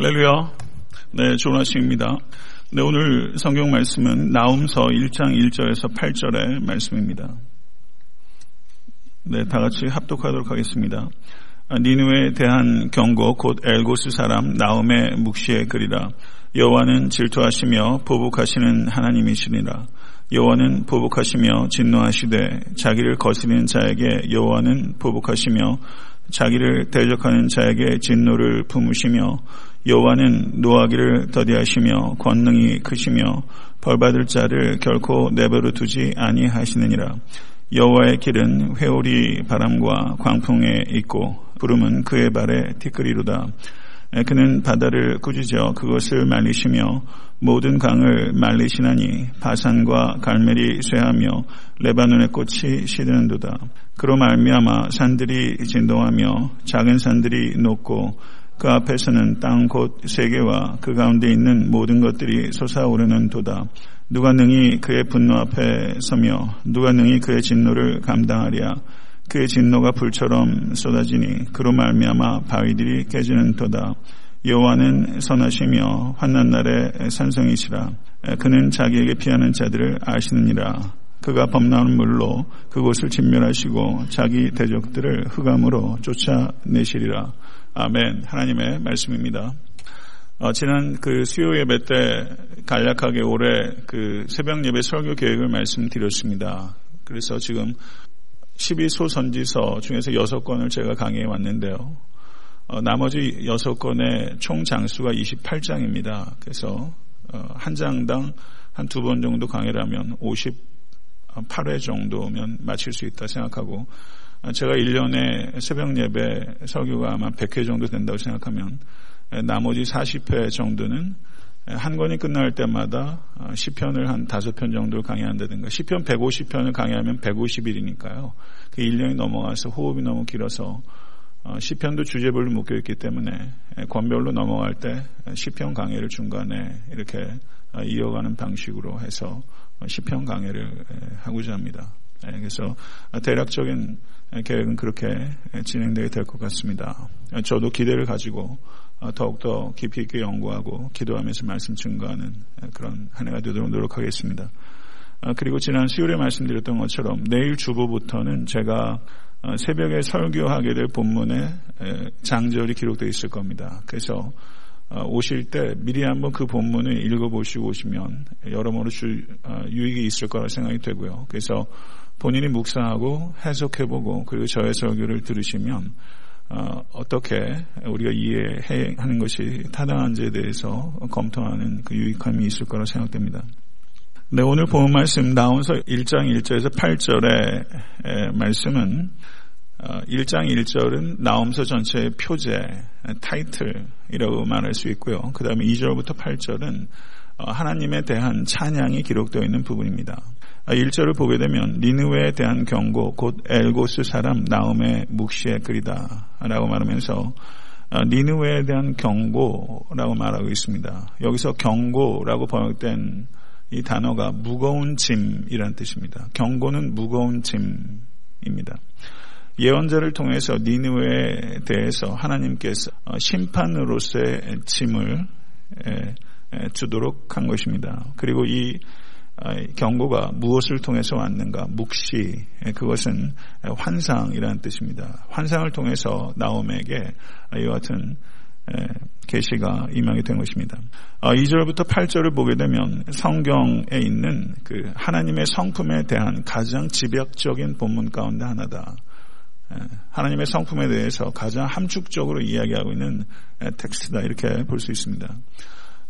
할렐루야. 네, 좋은 아침입니다. 네, 오늘 성경 말씀은 나움서 1장 1절에서 8절의 말씀입니다. 네, 다 같이 합독하도록 하겠습니다. 아, 니누에 대한 경고 곧 엘고스 사람 나움의 묵시에 그리라. 여호와는 질투하시며 보복하시는 하나님이시니라. 여호와는 보복하시며 진노하시되 자기를 거스리는 자에게 여호와는 보복하시며 자기를 대적하는 자에게 진노를 품으시며 여호와는 노하기를 더디하시며 권능이 크시며 벌받을 자를 결코 내버려 두지 아니하시느니라. 여호와의 길은 회오리 바람과 광풍에 있고 구름은 그의 발에 티끌이로다. 그는 바다를 꾸짖어 그것을 말리시며 모든 강을 말리시나니 바산과 갈멜이 쇠하며 레바논의 꽃이 시드는도다. 그로 말미암아 산들이 진동하며 작은 산들이 녹고 그 앞에서는 땅 곧 세계와 그 가운데 있는 모든 것들이 솟아오르는 도다. 누가 능히 그의 분노 앞에 서며 누가 능히 그의 진노를 감당하랴. 그의 진노가 불처럼 쏟아지니 그로 말미암아 바위들이 깨지는 도다. 여호와는 선하시며 환난 날에 산성이시라. 그는 자기에게 피하는 자들을 아시느니라. 그가 범나오는 물로 그곳을 진멸하시고 자기 대적들을 흑암으로 쫓아내시리라. 아멘. 하나님의 말씀입니다. 어, 지난 그 수요 예배 때 간략하게 올해 그 새벽 예배 설교 계획을 말씀드렸습니다. 그래서 지금 12소 선지서 중에서 6권을 제가 강의해 왔는데요. 어, 나머지 6권의 총 장수가 28장입니다. 그래서 어, 한 장당 한 두 번 정도 강의를 하면 58회 정도면 마칠 수 있다 생각하고 제가 1년에 새벽 예배 설교가 아마 100회 정도 된다고 생각하면 나머지 40회 정도는 한 권이 끝날 때마다 10편을 한 5편 정도를 강의한다든가 10편 150편을 강의하면 150일이니까요. 그 1년이 넘어가서 호흡이 너무 길어서 10편도 주제별로 묶여 있기 때문에 권별로 넘어갈 때 10편 강의를 중간에 이렇게 이어가는 방식으로 해서 10편 강의를 하고자 합니다. 그래서 대략적인 계획은 그렇게 진행되게 될 것 같습니다. 저도 기대를 가지고 더욱더 깊이 있게 연구하고 기도하면서 말씀 증거하는 그런 한 해가 되도록 노력하겠습니다. 그리고 지난 수요일에 말씀드렸던 것처럼 내일 주보부터는 제가 새벽에 설교하게 될 본문에 장절이 기록되어 있을 겁니다. 그래서 오실 때 미리 한번 그 본문을 읽어보시고 오시면 여러모로 유익이 있을 거라 생각이 되고요. 그래서 본인이 묵상하고 해석해보고 그리고 저의 설교를 들으시면 어, 떻게 우리가 이해하는 것이 타당한지에 대해서 검토하는 그 유익함이 있을 거라 생각됩니다. 네, 오늘 본 말씀 나온서 1장 1절에서 8절의 말씀은 1장 어, 1절은 나옴서 전체의 표제, 타이틀이라고 말할 수 있고요. 그 다음에 2절부터 8절은 어, 하나님에 대한 찬양이 기록되어 있는 부분입니다. 1절을 아, 보게 되면 니느웨에 대한 경고 곧 엘고스 사람 나움의 묵시에 그리다 라고 말하면서 아, 니느웨에 대한 경고라고 말하고 있습니다. 여기서 경고라고 번역된 이 단어가 무거운 짐이라는 뜻입니다. 경고는 무거운 짐입니다. 예언자를 통해서 니느웨에 대해서 하나님께서 어, 심판으로서의 짐을 주도록 한 것입니다. 그리고 이 경고가 무엇을 통해서 왔는가? 묵시. 그것은 환상이라는 뜻입니다. 환상을 통해서 나옴에게 이와 같은 계시가 임하게 된 것입니다. 2절부터 아, 8절을 보게 되면 성경에 있는 그 하나님의 성품에 대한 가장 집약적인 본문 가운데 하나다. 하나님의 성품에 대해서 가장 함축적으로 이야기하고 있는 텍스트다 이렇게 볼 수 있습니다.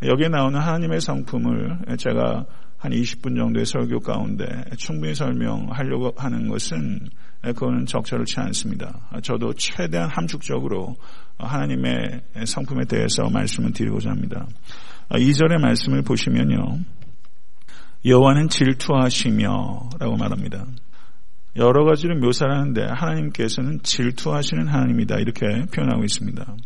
여기에 나오는 하나님의 성품을 제가 한 20분 정도의 설교 가운데 충분히 설명하려고 하는 것은 그거는 적절치 않습니다. 저도 최대한 함축적으로 하나님의 성품에 대해서 말씀을 드리고자 합니다. 2절의 말씀을 보시면요. 여호와는 질투하시며 라고 말합니다. 여러 가지를 묘사하는데 하나님께서는 질투하시는 하나님이다 이렇게 표현하고 있습니다.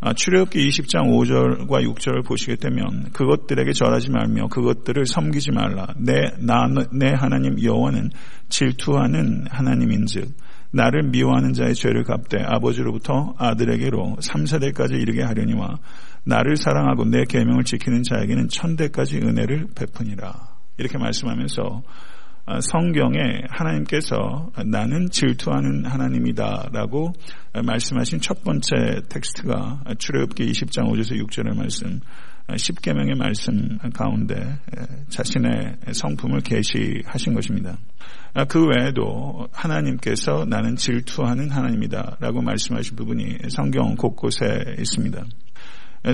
아, 출애굽기 20장 5절과 6절을 보시게 되면 그것들에게 절하지 말며 그것들을 섬기지 말라. 내, 나, 내 하나님 여호와는 질투하는 하나님인즉 나를 미워하는 자의 죄를 갚되 아버지로부터 아들에게로 3세대까지 이르게 하려니와 나를 사랑하고 내 계명을 지키는 자에게는 천대까지 은혜를 베푸니라. 이렇게 말씀하면서 아, 성경에 하나님께서 나는 질투하는 하나님이다라고 말씀하신 첫 번째 텍스트가 출애굽기 20장 5절에서 6절의 말씀 10계명의 말씀 가운데 자신의 성품을 계시하신 것입니다. 아, 그 외에도 하나님께서 나는 질투하는 하나님이다라고 말씀하신 부분이 성경 곳곳에 있습니다.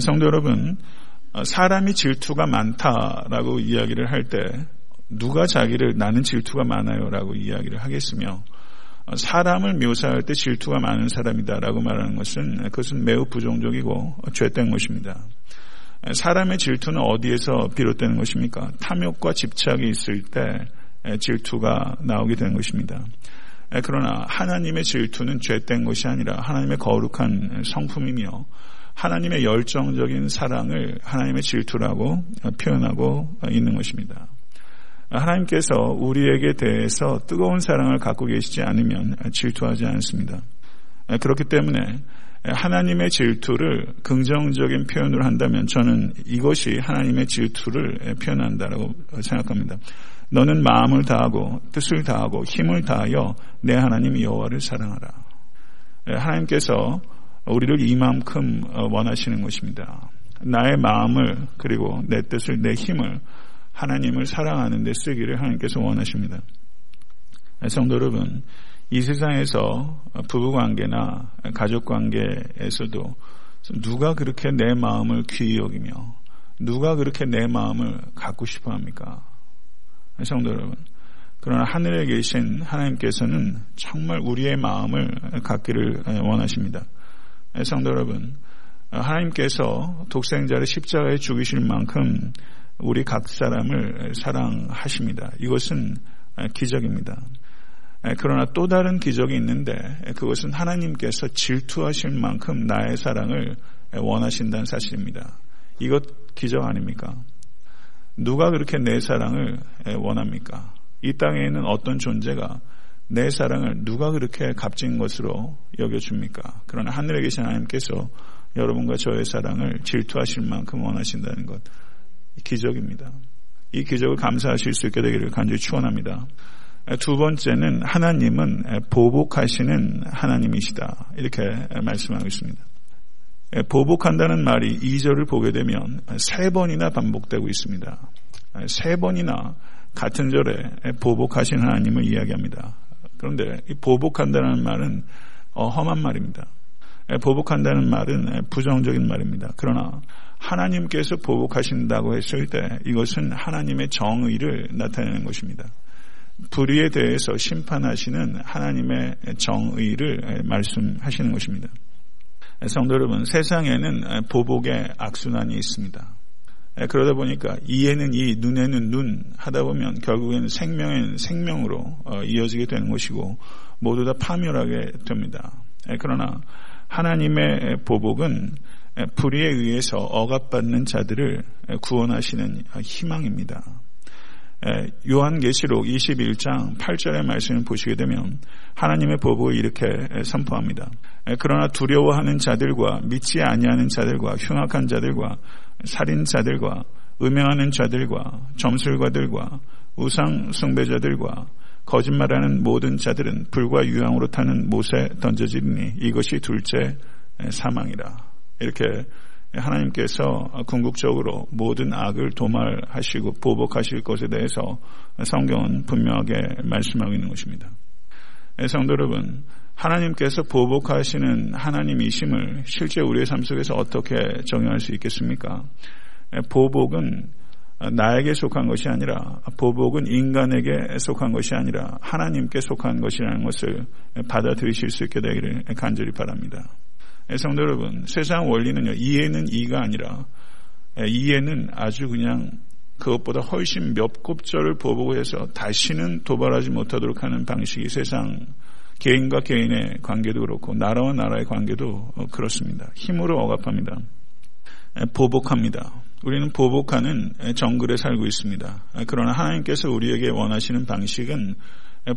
성도 여러분, 사람이 질투가 많다라고 이야기를 할 때 누가 자기를 나는 질투가 많아요라고 이야기를 하겠으며 사람을 묘사할 때 질투가 많은 사람이다라고 말하는 것은 그것은 매우 부정적이고 죄된 것입니다. 사람의 질투는 어디에서 비롯되는 것입니까? 탐욕과 집착이 있을 때 질투가 나오게 되는 것입니다. 그러나 하나님의 질투는 죄된 것이 아니라 하나님의 거룩한 성품이며 하나님의 열정적인 사랑을 하나님의 질투라고 표현하고 있는 것입니다. 하나님께서 우리에게 대해서 뜨거운 사랑을 갖고 계시지 않으면 질투하지 않습니다. 그렇기 때문에 하나님의 질투를 긍정적인 표현을 한다면 저는 이것이 하나님의 질투를 표현한다고 생각합니다. 너는 마음을 다하고 뜻을 다하고 힘을 다하여 내 하나님 여호와를 사랑하라. 하나님께서 우리를 이만큼 원하시는 것입니다. 나의 마음을 그리고 내 뜻을 내 힘을 하나님을 사랑하는 데 쓰기를 하나님께서 원하십니다. 성도 여러분, 이 세상에서 부부 관계나 가족 관계에서도 누가 그렇게 내 마음을 귀히 여기며 누가 그렇게 내 마음을 갖고 싶어 합니까? 성도 여러분, 그러나 하늘에 계신 하나님께서는 정말 우리의 마음을 갖기를 원하십니다. 성도 여러분, 하나님께서 독생자를 십자가에 죽이실 만큼 우리 각 사람을 사랑하십니다. 이것은 기적입니다. 그러나 또 다른 기적이 있는데 그것은 하나님께서 질투하실 만큼 나의 사랑을 원하신다는 사실입니다. 이것 기적 아닙니까? 누가 그렇게 내 사랑을 원합니까? 이 땅에는 어떤 존재가 내 사랑을 누가 그렇게 값진 것으로 여겨줍니까? 그러나 하늘에 계신 하나님께서 여러분과 저의 사랑을 질투하실 만큼 원하신다는 것. 기적입니다. 이 기적을 감사하실 수 있게 되기를 간절히 축원합니다. 두 번째는 하나님은 보복하시는 하나님이시다. 이렇게 말씀하고 있습니다. 보복한다는 말이 2절을 보게 되면 세 번이나 반복되고 있습니다. 세 번이나 같은 절에 보복하신 하나님을 이야기합니다. 그런데 이 보복한다는 말은 험한 말입니다. 보복한다는 말은 부정적인 말입니다. 그러나 하나님께서 보복하신다고 했을 때 이것은 하나님의 정의를 나타내는 것입니다. 불의에 대해서 심판하시는 하나님의 정의를 말씀하시는 것입니다. 성도 여러분, 세상에는 보복의 악순환이 있습니다. 그러다 보니까 이에는 이, 눈에는 눈 하다 보면 결국에는 생명엔 생명으로 어, 이어지게 되는 것이고 모두 다 파멸하게 됩니다. 그러나 하나님의 보복은 불의에 의해서 억압받는 자들을 구원하시는 희망입니다. 요한계시록 21장 8절의 말씀을 보시게 되면 하나님의 보복을 이렇게 선포합니다. 그러나 두려워하는 자들과 믿지 아니하는 자들과 흉악한 자들과 살인자들과 음행하는 자들과 점술가들과 우상 숭배자들과 거짓말하는 모든 자들은 불과 유황으로 타는 못에 던져지니 이것이 둘째 사망이라. 이렇게 하나님께서 궁극적으로 모든 악을 도말하시고 보복하실 것에 대해서 성경은 분명하게 말씀하고 있는 것입니다. 성도 여러분, 하나님께서 보복하시는 하나님이심을 실제 우리의 삶 속에서 어떻게 정의할 수 있겠습니까? 보복은 나에게 속한 것이 아니라 보복은 인간에게 속한 것이 아니라 하나님께 속한 것이라는 것을 받아들이실 수 있게 되기를 간절히 바랍니다. 성도 여러분, 세상 원리는요, 이해는 이가 아니라 이해는 아주 그냥 그것보다 훨씬 몇 곱절을 보복해서 다시는 도발하지 못하도록 하는 방식이 세상 개인과 개인의 관계도 그렇고 나라와 나라의 관계도 그렇습니다. 힘으로 억압합니다. 보복합니다. 우리는 보복하는 정글에 살고 있습니다. 그러나 하나님께서 우리에게 원하시는 방식은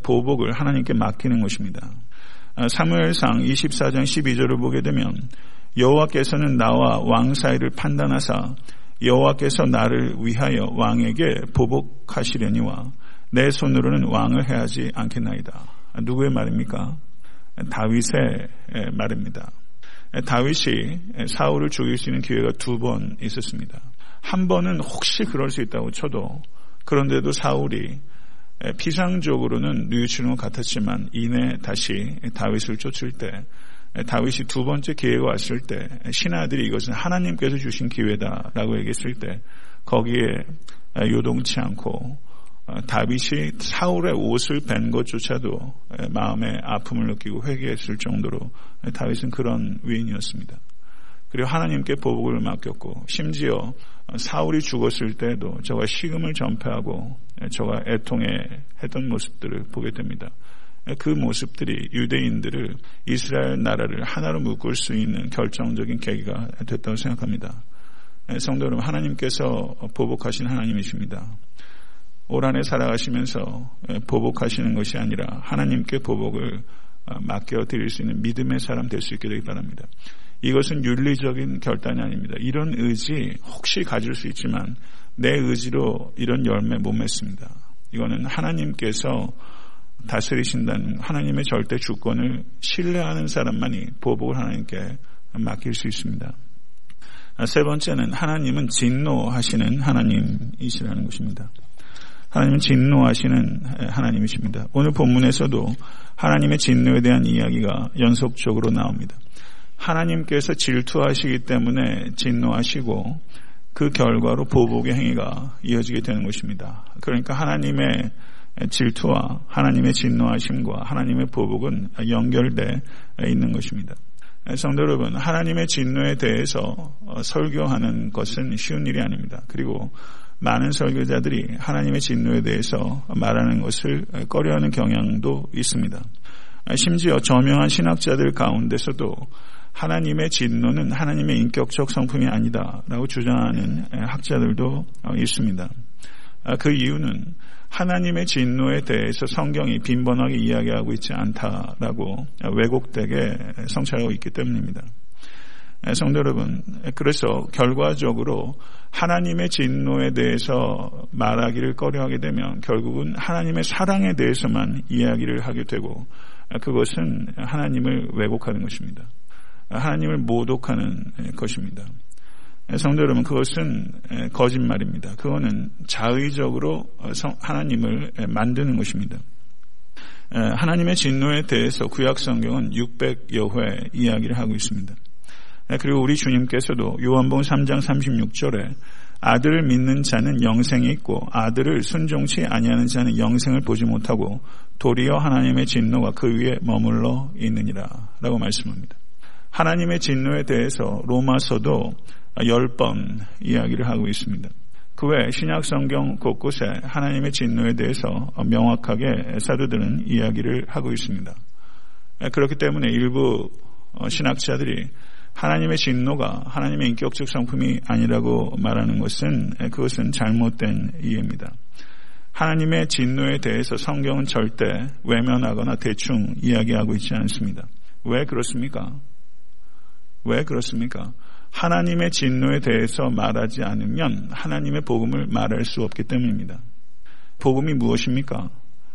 보복을 하나님께 맡기는 것입니다. 사무엘상 24장 12절을 보게 되면 여호와께서는 나와 왕 사이를 판단하사 여호와께서 나를 위하여 왕에게 보복하시려니와 내 손으로는 왕을 해하지 않겠나이다. 누구의 말입니까? 다윗의 말입니다. 다윗이 사울을 죽일 수 있는 기회가 두 번 있었습니다. 한 번은 혹시 그럴 수 있다고 쳐도 그런데도 사울이 피상적으로는 뉘우치는 것 같았지만 이내 다시 다윗을 쫓을 때 다윗이 두 번째 기회가 왔을 때 신하들이 이것은 하나님께서 주신 기회다라고 얘기했을 때 거기에 요동치 않고 다윗이 사울의 옷을 벤 것조차도 마음의 아픔을 느끼고 회개했을 정도로 다윗은 그런 위인이었습니다. 그리고 하나님께 보복을 맡겼고 심지어 사울이 죽었을 때도 저가 식음을 전폐하고 저가 애통해 했던 모습들을 보게 됩니다. 그 모습들이 유대인들을 이스라엘 나라를 하나로 묶을 수 있는 결정적인 계기가 됐다고 생각합니다. 성도 여러분, 하나님께서 보복하신 하나님이십니다. 올 한해 살아가시면서 보복하시는 것이 아니라 하나님께 보복을 맡겨 드릴 수 있는 믿음의 사람 될 수 있게 되기 바랍니다. 이것은 윤리적인 결단이 아닙니다. 이런 의지 혹시 가질 수 있지만 내 의지로 이런 열매 못 맺습니다. 이거는 하나님께서 다스리신다는 하나님의 절대 주권을 신뢰하는 사람만이 보복을 하나님께 맡길 수 있습니다. 세 번째는 하나님은 진노하시는 하나님이시라는 것입니다. 하나님은 진노하시는 하나님이십니다. 오늘 본문에서도 하나님의 진노에 대한 이야기가 연속적으로 나옵니다. 하나님께서 질투하시기 때문에 진노하시고 그 결과로 보복의 행위가 이어지게 되는 것입니다. 그러니까 하나님의 질투와 하나님의 진노하심과 하나님의 보복은 연결돼 있는 것입니다. 성도 여러분, 하나님의 진노에 대해서 설교하는 것은 쉬운 일이 아닙니다. 그리고 많은 설교자들이 하나님의 진노에 대해서 말하는 것을 꺼려하는 경향도 있습니다. 심지어 저명한 신학자들 가운데서도 하나님의 진노는 하나님의 인격적 성품이 아니다라고 주장하는 학자들도 있습니다. 그 이유는 하나님의 진노에 대해서 성경이 빈번하게 이야기하고 있지 않다라고 왜곡되게 성찰하고 있기 때문입니다. 성도 여러분, 그래서 결과적으로 하나님의 진노에 대해서 말하기를 꺼려하게 되면 결국은 하나님의 사랑에 대해서만 이야기를 하게 되고 그것은 하나님을 왜곡하는 것입니다. 하나님을 모독하는 것입니다. 성도 여러분, 그것은 거짓말입니다. 그거는 자의적으로 하나님을 만드는 것입니다. 하나님의 진노에 대해서 구약 성경은 600여 회 이야기를 하고 있습니다. 그리고 우리 주님께서도 요한복음 3장 36절에 아들을 믿는 자는 영생이 있고 아들을 순종치 아니하는 자는 영생을 보지 못하고 도리어 하나님의 진노가 그 위에 머물러 있느니라 라고 말씀합니다. 하나님의 진노에 대해서 로마서도 10번 이야기를 하고 있습니다. 그 외 신약 성경 곳곳에 하나님의 진노에 대해서 명확하게 사도들은 이야기를 하고 있습니다. 그렇기 때문에 일부 신학자들이 하나님의 진노가 하나님의 인격적 성품이 아니라고 말하는 것은 그것은 잘못된 이해입니다. 하나님의 진노에 대해서 성경은 절대 외면하거나 대충 이야기하고 있지 않습니다. 왜 그렇습니까? 왜 그렇습니까? 하나님의 진노에 대해서 말하지 않으면 하나님의 복음을 말할 수 없기 때문입니다. 복음이 무엇입니까?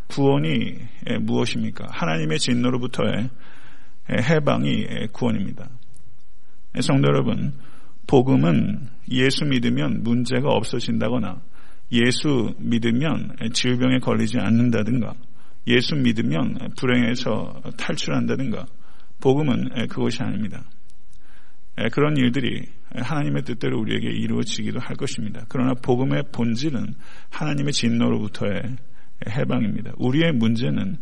구원이 무엇입니까? 하나님의 진노로부터의 해방이 구원입니다. 성도 여러분, 복음은 예수 믿으면 문제가 없어진다거나 예수 믿으면 질병에 걸리지 않는다든가 예수 믿으면 불행에서 탈출한다든가 복음은 그것이 아닙니다. 그런 일들이 하나님의 뜻대로 우리에게 이루어지기도 할 것입니다. 그러나 복음의 본질은 하나님의 진노로부터의 해방입니다. 우리의 문제는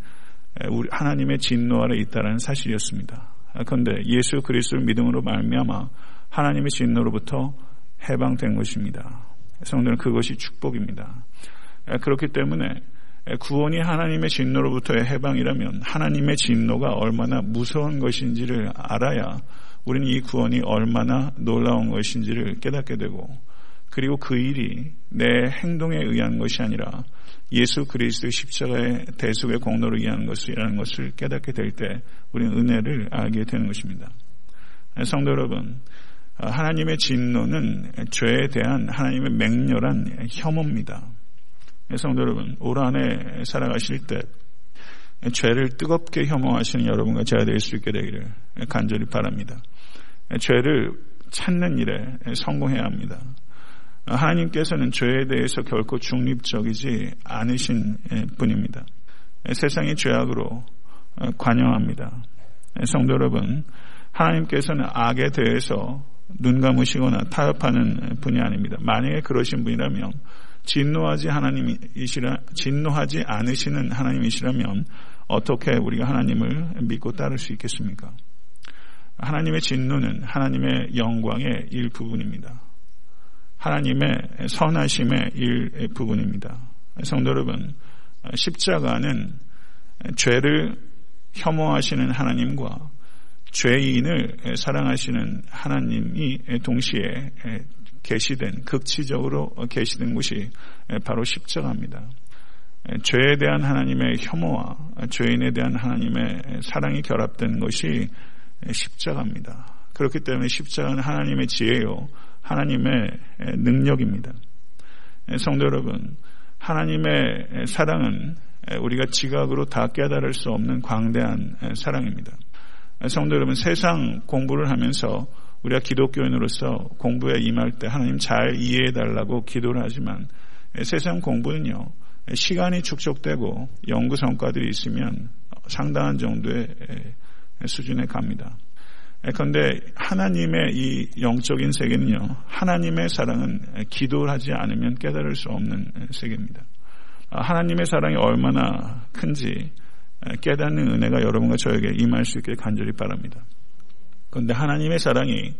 하나님의 진노 아래 있다는 사실이었습니다. 그런데 예수 그리스도를 믿음으로 말미암아 하나님의 진노로부터 해방된 것입니다. 성도는 그것이 축복입니다. 그렇기 때문에 구원이 하나님의 진노로부터의 해방이라면 하나님의 진노가 얼마나 무서운 것인지를 알아야 우리는 이 구원이 얼마나 놀라운 것인지를 깨닫게 되고 그리고 그 일이 내 행동에 의한 것이 아니라 예수 그리스도의 십자가의 대속의 공로로 의한 것이라는 것을 깨닫게 될 때 우리는 은혜를 알게 되는 것입니다. 성도 여러분, 하나님의 진노는 죄에 대한 하나님의 맹렬한 혐오입니다. 성도 여러분, 올 한해 살아가실 때 죄를 뜨겁게 혐오하시는 여러분과 제가 될 수 있게 되기를 간절히 바랍니다. 죄를 찾는 일에 성공해야 합니다. 하나님께서는 죄에 대해서 결코 중립적이지 않으신 분입니다. 세상의 죄악으로 관여합니다. 성도 여러분, 하나님께서는 악에 대해서 눈 감으시거나 타협하는 분이 아닙니다. 만약에 그러신 분이라면 진노하지 하나님이시라 진노하지 않으시는 하나님이시라면 어떻게 우리가 하나님을 믿고 따를 수 있겠습니까? 하나님의 진노는 하나님의 영광의 일부분입니다. 하나님의 선하심의 일부분입니다. 성도 여러분, 십자가는 죄를 혐오하시는 하나님과 죄인을 사랑하시는 하나님이 동시에 계시된 극치적으로 계시된 곳이 바로 십자가입니다. 죄에 대한 하나님의 혐오와 죄인에 대한 하나님의 사랑이 결합된 것이 십자가입니다. 그렇기 때문에 십자가는 하나님의 지혜요, 하나님의 능력입니다. 성도 여러분, 하나님의 사랑은 우리가 지각으로 다 깨달을 수 없는 광대한 사랑입니다. 성도 여러분, 세상 공부를 하면서 우리가 기독교인으로서 공부에 임할 때 하나님 잘 이해해 달라고 기도를 하지만 세상 공부는요, 시간이 축적되고 연구 성과들이 있으면 상당한 정도의 수준에 갑니다. 그런데 하나님의 이 영적인 세계는요, 하나님의 사랑은 기도를 하지 않으면 깨달을 수 없는 세계입니다. 하나님의 사랑이 얼마나 큰지 깨닫는 은혜가 여러분과 저에게 임할 수 있게 간절히 바랍니다. 그런데 하나님의 사랑이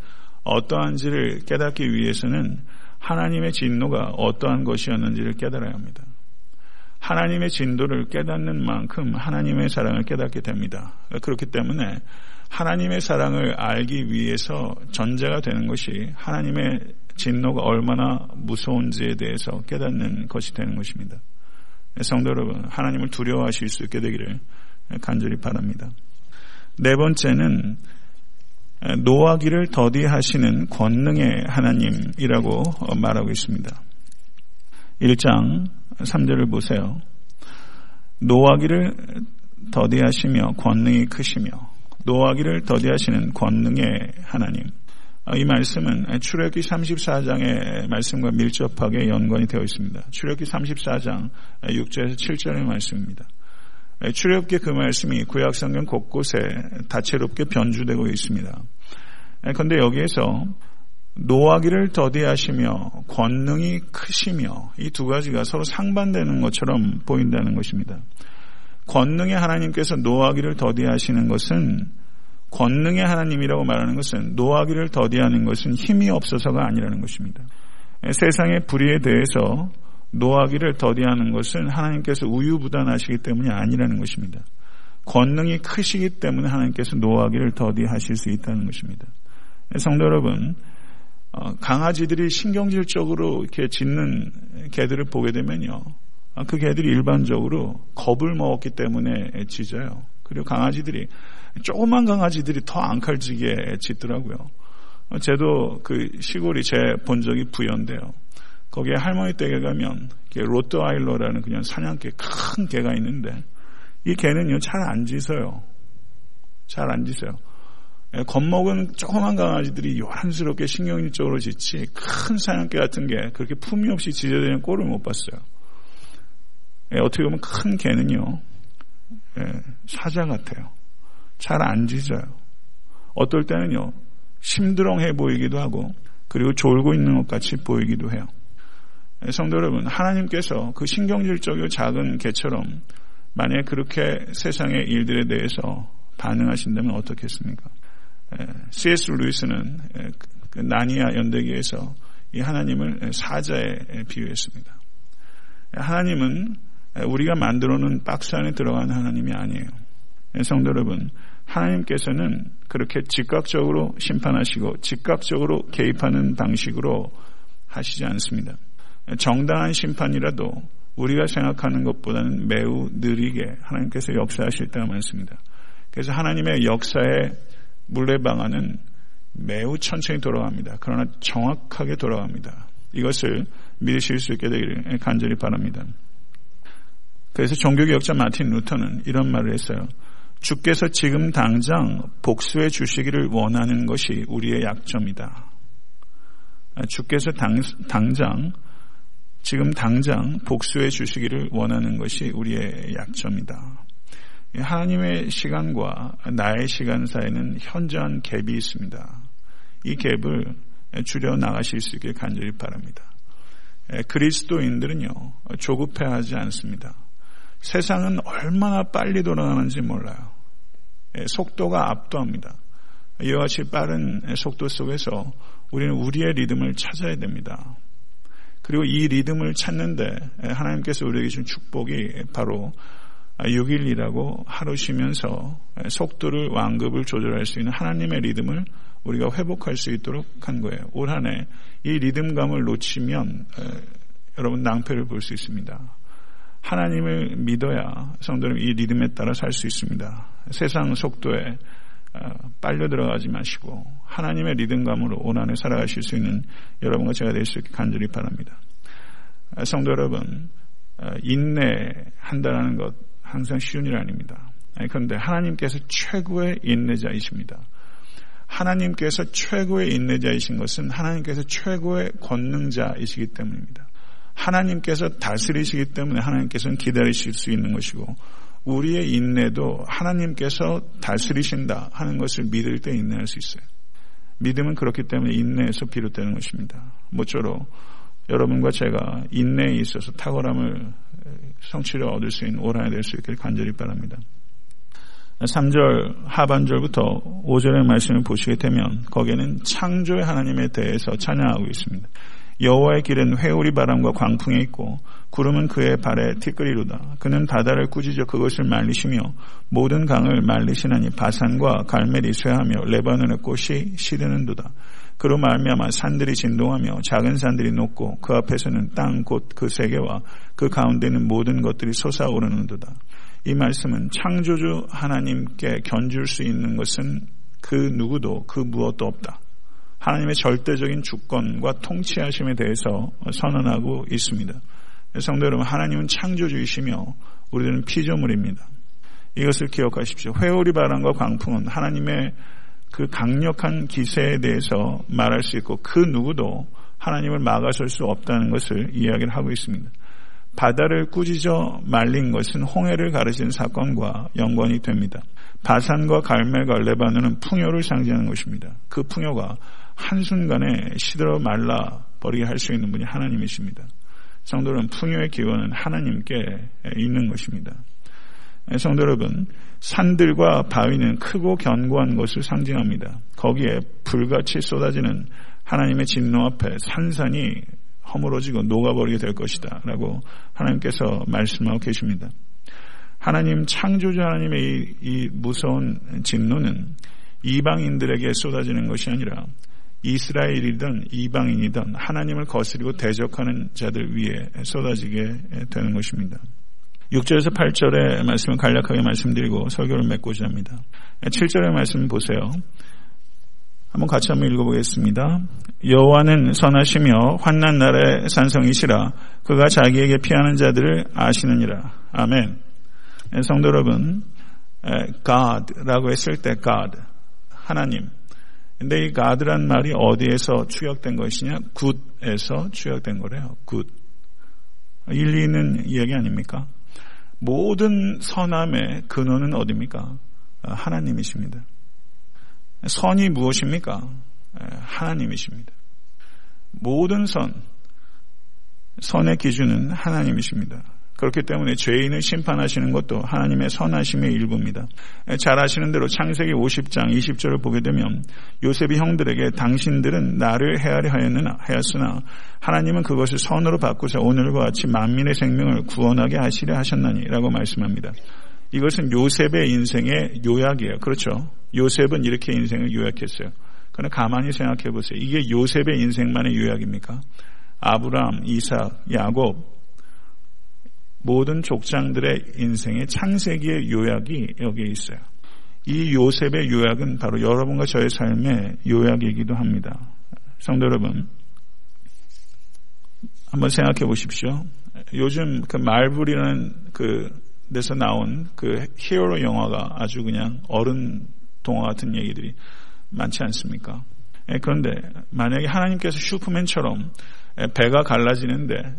어떠한지를 깨닫기 위해서는 하나님의 진노가 어떠한 것이었는지를 깨달아야 합니다. 하나님의 진도를 깨닫는 만큼 하나님의 사랑을 깨닫게 됩니다. 그렇기 때문에 하나님의 사랑을 알기 위해서 전제가 되는 것이 하나님의 진노가 얼마나 무서운지에 대해서 깨닫는 것이 되는 것입니다. 성도 여러분, 하나님을 두려워하실 수 있게 되기를 간절히 바랍니다. 네 번째는 노하기를 더디하시는 권능의 하나님이라고 말하고 있습니다. 1장 3절을 보세요. 노하기를 더디하시며 권능이 크시며 노하기를 더디하시는 권능의 하나님. 이 말씀은 출애기 34장의 말씀과 밀접하게 연관이 되어 있습니다. 출애기 34장 6절에서 7절의 말씀입니다. 출애굽기 그 말씀이 구약 성경 곳곳에 다채롭게 변주되고 있습니다. 그런데 여기에서 노하기를 더디하시며 권능이 크시며 이 두 가지가 서로 상반되는 것처럼 보인다는 것입니다. 권능의 하나님께서 노하기를 더디하시는 것은 권능의 하나님이라고 말하는 것은 노하기를 더디하는 것은 힘이 없어서가 아니라는 것입니다. 세상의 불의에 대해서 노하기를 더디하는 것은 하나님께서 우유부단하시기 때문이 아니라는 것입니다. 권능이 크시기 때문에 하나님께서 노하기를 더디하실 수 있다는 것입니다. 성도 여러분, 어, 강아지들이 신경질적으로 이렇게 짖는 개들을 보게 되면요. 아, 그 개들이 일반적으로 겁을 먹었기 때문에 짖어요. 그리고 강아지들이 조그만 강아지들이 더 앙칼지게 짖더라고요. 어, 저도 그 시골이 제 본 적이 부연데요. 거기에 할머니 댁에 가면 로트아일러라는 그냥 사냥개 큰 개가 있는데 이 개는요 잘 안 짖어요. 잘 안 짖어요. 예, 겁먹은 조그만 강아지들이 요란스럽게 신경질적으로 짖지 큰 사냥개 같은 게 그렇게 품위 없이 짖어대는 꼴을 못 봤어요. 예, 어떻게 보면 큰 개는요 예, 사자 같아요. 잘 안 짖어요. 어떨 때는요 심드렁해 보이기도 하고 그리고 졸고 있는 것 같이 보이기도 해요. 성도 여러분, 하나님께서 그 신경질적이고 작은 개처럼 만약에 그렇게 세상의 일들에 대해서 반응하신다면 어떻겠습니까? C.S. 루이스는 그 나니아 연대기에서 이 하나님을 사자에 비유했습니다. 하나님은 우리가 만들어 놓은 박스 안에 들어간 하나님이 아니에요. 성도 여러분, 하나님께서는 그렇게 즉각적으로 심판하시고 즉각적으로 개입하는 방식으로 하시지 않습니다. 정당한 심판이라도 우리가 생각하는 것보다는 매우 느리게 하나님께서 역사하실 때가 많습니다. 그래서 하나님의 역사의 물레방아는 매우 천천히 돌아갑니다. 그러나 정확하게 돌아갑니다. 이것을 믿으실 수 있게 되기를 간절히 바랍니다. 그래서 종교개혁자 마틴 루터는 이런 말을 했어요. 주께서 지금 당장 복수해 주시기를 원하는 것이 우리의 약점이다. 주께서 당, 당장 지금 당장 복수해 주시기를 원하는 것이 우리의 약점이다. 하나님의 시간과 나의 시간 사이에는 현저한 갭이 있습니다. 이 갭을 줄여 나가실 수 있길 간절히 바랍니다. 그리스도인들은요, 조급해하지 않습니다. 세상은 얼마나 빨리 돌아가는지 몰라요. 속도가 압도합니다. 이와 같이 빠른 속도 속에서 우리는 우리의 리듬을 찾아야 됩니다. 그리고 이 리듬을 찾는데 하나님께서 우리에게 준 축복이 바로 6일이라고 하루 쉬면서 속도를 완급을 조절할 수 있는 하나님의 리듬을 우리가 회복할 수 있도록 한 거예요. 올 한 해 이 리듬감을 놓치면 여러분 낭패를 볼 수 있습니다. 하나님을 믿어야 성도는 이 리듬에 따라 살 수 있습니다. 세상 속도에 빨려 들어가지 마시고 하나님의 리듬감으로 온안에 살아가실 수 있는 여러분과 제가 될 수 있게 간절히 바랍니다. 성도 여러분, 인내한다는 것 항상 쉬운 일 아닙니다. 그런데 하나님께서 최고의 인내자이십니다. 하나님께서 최고의 인내자이신 것은 하나님께서 최고의 권능자이시기 때문입니다. 하나님께서 다스리시기 때문에 하나님께서는 기다리실 수 있는 것이고 우리의 인내도 하나님께서 다스리신다 하는 것을 믿을 때 인내할 수 있어요. 믿음은 그렇기 때문에 인내에서 비롯되는 것입니다. 모쪼록 여러분과 제가 인내에 있어서 탁월함을 성취를 얻을 수 있는 오라이 될수 있길 간절히 바랍니다. 3절 하반절부터 5절의 말씀을 보시게 되면 거기에는 창조의 하나님에 대해서 찬양하고 있습니다. 여호와의 길은 회오리 바람과 광풍에 있고 구름은 그의 발에 티끌이로다. 그는 바다를 꾸짖어 그것을 말리시며 모든 강을 말리시나니 바산과 갈멜이 쇠하며 레바논의 꽃이 시드는도다. 그로 말미암아 산들이 진동하며 작은 산들이 녹고 그 앞에서는 땅 곧 그 세계와 그 가운데는 모든 것들이 솟아오르는도다. 이 말씀은 창조주 하나님께 견줄 수 있는 것은 그 누구도 그 무엇도 없다. 하나님의 절대적인 주권과 통치하심에 대해서 선언하고 있습니다. 성도 여러분, 하나님은 창조주이시며 우리들은 피조물입니다. 이것을 기억하십시오. 회오리 바람과 광풍은 하나님의 그 강력한 기세에 대해서 말할 수 있고 그 누구도 하나님을 막아설 수 없다는 것을 이야기를 하고 있습니다. 바다를 꾸짖어 말린 것은 홍해를 가르친 사건과 연관이 됩니다. 바산과 갈멜과 레바논은 풍요를 상징하는 것입니다. 그 풍요가 한순간에 시들어 말라 버리게 할 수 있는 분이 하나님이십니다. 성도는 풍요의 기원은 하나님께 있는 것입니다. 성도 여러분, 산들과 바위는 크고 견고한 것을 상징합니다. 거기에 불같이 쏟아지는 하나님의 진노 앞에 산산이 허물어지고 녹아버리게 될 것이다. 라고 하나님께서 말씀하고 계십니다. 하나님 창조주 하나님의 이, 이 무서운 진노는 이방인들에게 쏟아지는 것이 아니라 이스라엘이든 이방인이든 하나님을 거스리고 대적하는 자들 위에 쏟아지게 되는 것입니다. 6절에서 8절의 말씀을 간략하게 말씀드리고 설교를 맺고자 합니다. 7절의 말씀 보세요. 한번 같이 한번 읽어보겠습니다. 여호와는 선하시며 환난 날의 산성이시라 그가 자기에게 피하는 자들을 아시느니라. 아멘. 성도 여러분, God라고 했을 때 God, 하나님. 근데 이 God란 말이 어디에서 축약된 것이냐? Good에서 축약된 거래요. Good. 일리 있는 이야기 아닙니까? 모든 선함의 근원은 어디입니까? 하나님이십니다. 선이 무엇입니까? 하나님이십니다. 모든 선, 선의 기준은 하나님이십니다. 그렇기 때문에 죄인을 심판하시는 것도 하나님의 선하심의 일부입니다. 잘 아시는 대로 창세기 50장 20절을 보게 되면 요셉이 형들에게 당신들은 나를 헤아려 하였으나 하나님은 그것을 선으로 바꾸사 오늘과 같이 만민의 생명을 구원하게 하시려 하셨나니라고 말씀합니다. 이것은 요셉의 인생의 요약이에요. 그렇죠? 요셉은 이렇게 인생을 요약했어요. 그러나 가만히 생각해 보세요. 이게 요셉의 인생만의 요약입니까? 아브람, 이삭, 야곱 모든 족장들의 인생의 창세기의 요약이 여기에 있어요. 이 요셉의 요약은 바로 여러분과 저의 삶의 요약이기도 합니다. 성도 여러분, 한번 생각해 보십시오. 요즘 그 말불이라는 그 데서 나온 그 히어로 영화가 아주 그냥 어른 동화 같은 얘기들이 많지 않습니까? 예, 그런데 만약에 하나님께서 슈퍼맨처럼 배가 갈라지는데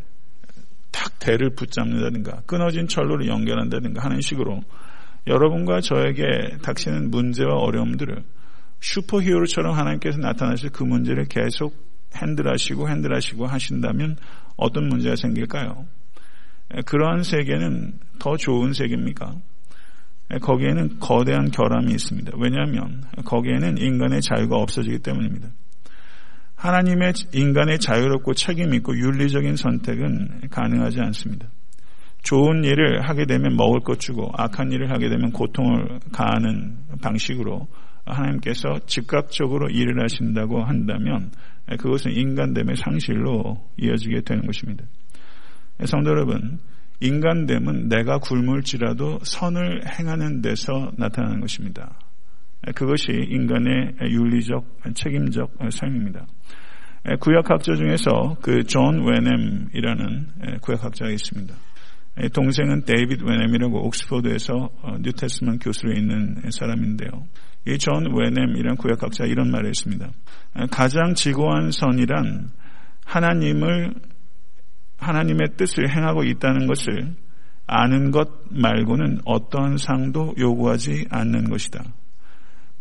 탁 대를 붙잡는다든가 끊어진 철로를 연결한다든가 하는 식으로 여러분과 저에게 닥치는 문제와 어려움들을 슈퍼 히어로처럼 하나님께서 나타나실 그 문제를 계속 핸들하시고 핸들하시고 하신다면 어떤 문제가 생길까요? 그러한 세계는 더 좋은 세계입니까? 거기에는 거대한 결함이 있습니다. 왜냐하면 거기에는 인간의 자유가 없어지기 때문입니다. 하나님의 인간의 자유롭고 책임있고 윤리적인 선택은 가능하지 않습니다. 좋은 일을 하게 되면 먹을 것 주고 악한 일을 하게 되면 고통을 가하는 방식으로 하나님께서 즉각적으로 일을 하신다고 한다면 그것은 인간됨의 상실로 이어지게 되는 것입니다. 성도 여러분, 인간됨은 내가 굶을지라도 선을 행하는 데서 나타나는 것입니다. 그것이 인간의 윤리적, 책임적 삶입니다. 구약학자 중에서 그 존 웨넴이라는 구약학자가 있습니다. 동생은 데이빗 웨넴이라고 옥스퍼드에서 어, New Testament 교수로 있는 사람인데요. 이 존 웨넴이라는 구약학자 이런 말을 했습니다. 가장 지고한 선이란 하나님을 하나님의 뜻을 행하고 있다는 것을 아는 것 말고는 어떠한 상도 요구하지 않는 것이다.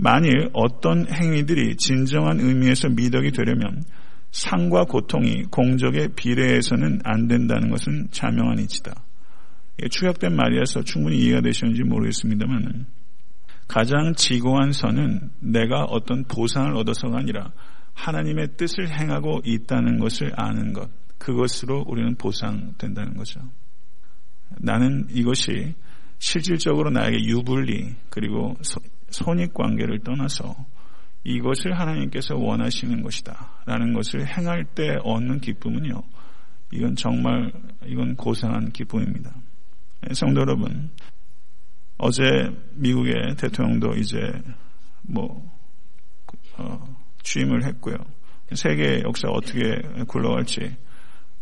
만일 어떤 행위들이 진정한 의미에서 미덕이 되려면 상과 고통이 공적에 비례해서는 안 된다는 것은 자명한 이치다. 추격된 말이어서 충분히 이해가 되시는지 모르겠습니다만 가장 지고한 선은 내가 어떤 보상을 얻어서가 아니라 하나님의 뜻을 행하고 있다는 것을 아는 것. 그것으로 우리는 보상된다는 거죠. 나는 이것이 실질적으로 나에게 유불리 그리고 손익 관계를 떠나서 이것을 하나님께서 원하시는 것이다. 라는 것을 행할 때 얻는 기쁨은요. 이건 정말 이건 고상한 기쁨입니다. 성도 여러분, 어제 미국의 대통령도 이제 뭐 어, 취임을 했고요. 세계 역사 어떻게 굴러갈지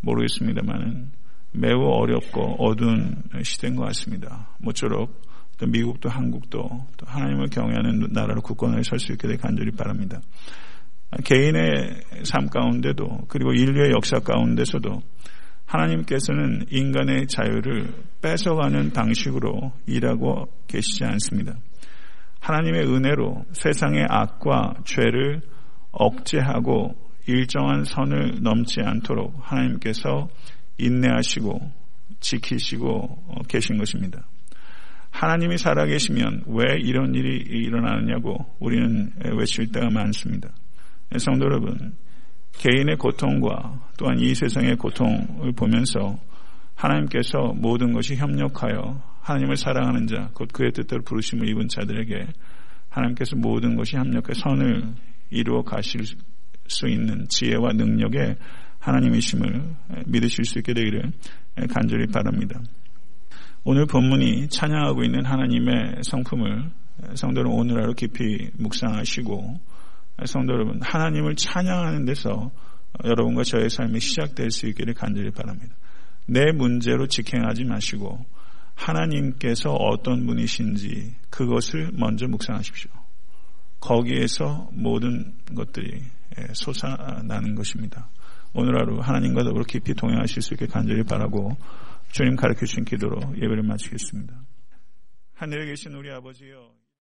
모르겠습니다만은 매우 어렵고 어두운 시대인 것 같습니다. 모쪼록 또 미국도 한국도 또 하나님을 경외하는 나라로 국권을 설수 있게 되길 간절히 바랍니다. 개인의 삶 가운데도 그리고 인류의 역사 가운데서도 하나님께서는 인간의 자유를 뺏어가는 방식으로 일하고 계시지 않습니다. 하나님의 은혜로 세상의 악과 죄를 억제하고 일정한 선을 넘지 않도록 하나님께서 인내하시고 지키시고 계신 것입니다. 하나님이 살아계시면 왜 이런 일이 일어나느냐고 우리는 외칠 때가 많습니다. 성도 여러분, 개인의 고통과 또한 이 세상의 고통을 보면서 하나님께서 모든 것이 협력하여 하나님을 사랑하는 자, 곧 그의 뜻대로 부르심을 입은 자들에게 하나님께서 모든 것이 협력해 선을 이루어 가실 수 있는 지혜와 능력의 하나님이심을 믿으실 수 있게 되기를 간절히 바랍니다. 오늘 본문이 찬양하고 있는 하나님의 성품을 성도 는 오늘 하루 깊이 묵상하시고 성도 여러분 하나님을 찬양하는 데서 여러분과 저의 삶이 시작될 수 있기를 간절히 바랍니다. 내 문제로 직행하지 마시고 하나님께서 어떤 분이신지 그것을 먼저 묵상하십시오. 거기에서 모든 것들이 솟아나는 것입니다. 오늘 하루 하나님과 더불어 깊이 동행하실 수 있게 간절히 바라고 주님 가르쳐 주신 기도로 예배를 마치겠습니다. 하늘에 계신 우리 아버지여